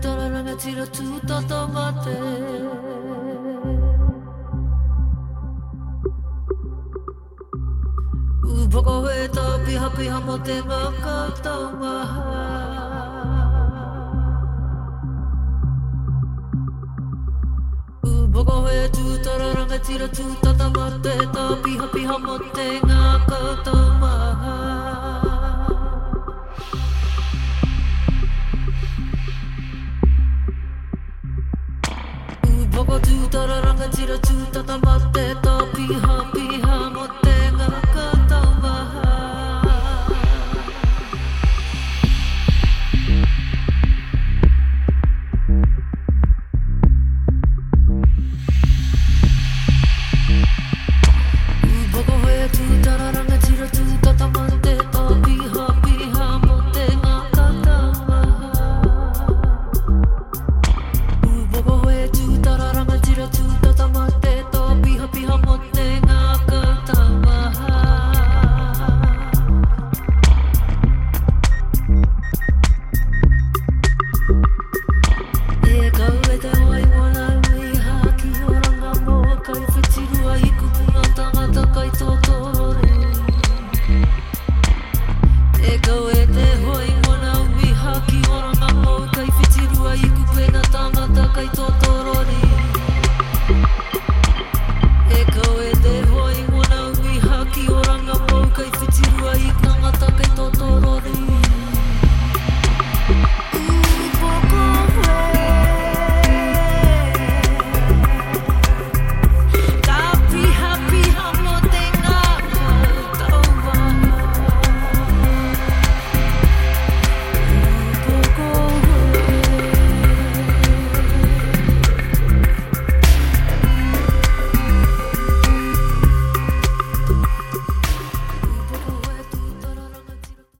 tararanga tira tu tata mate Upoko he ta piha piha mo te ngaka tau maha Upoko he tu tararanga tira tu tata ta piha piha mo te ngaka tau maha Ooh, bubble doo, da da da da da da da da da da da da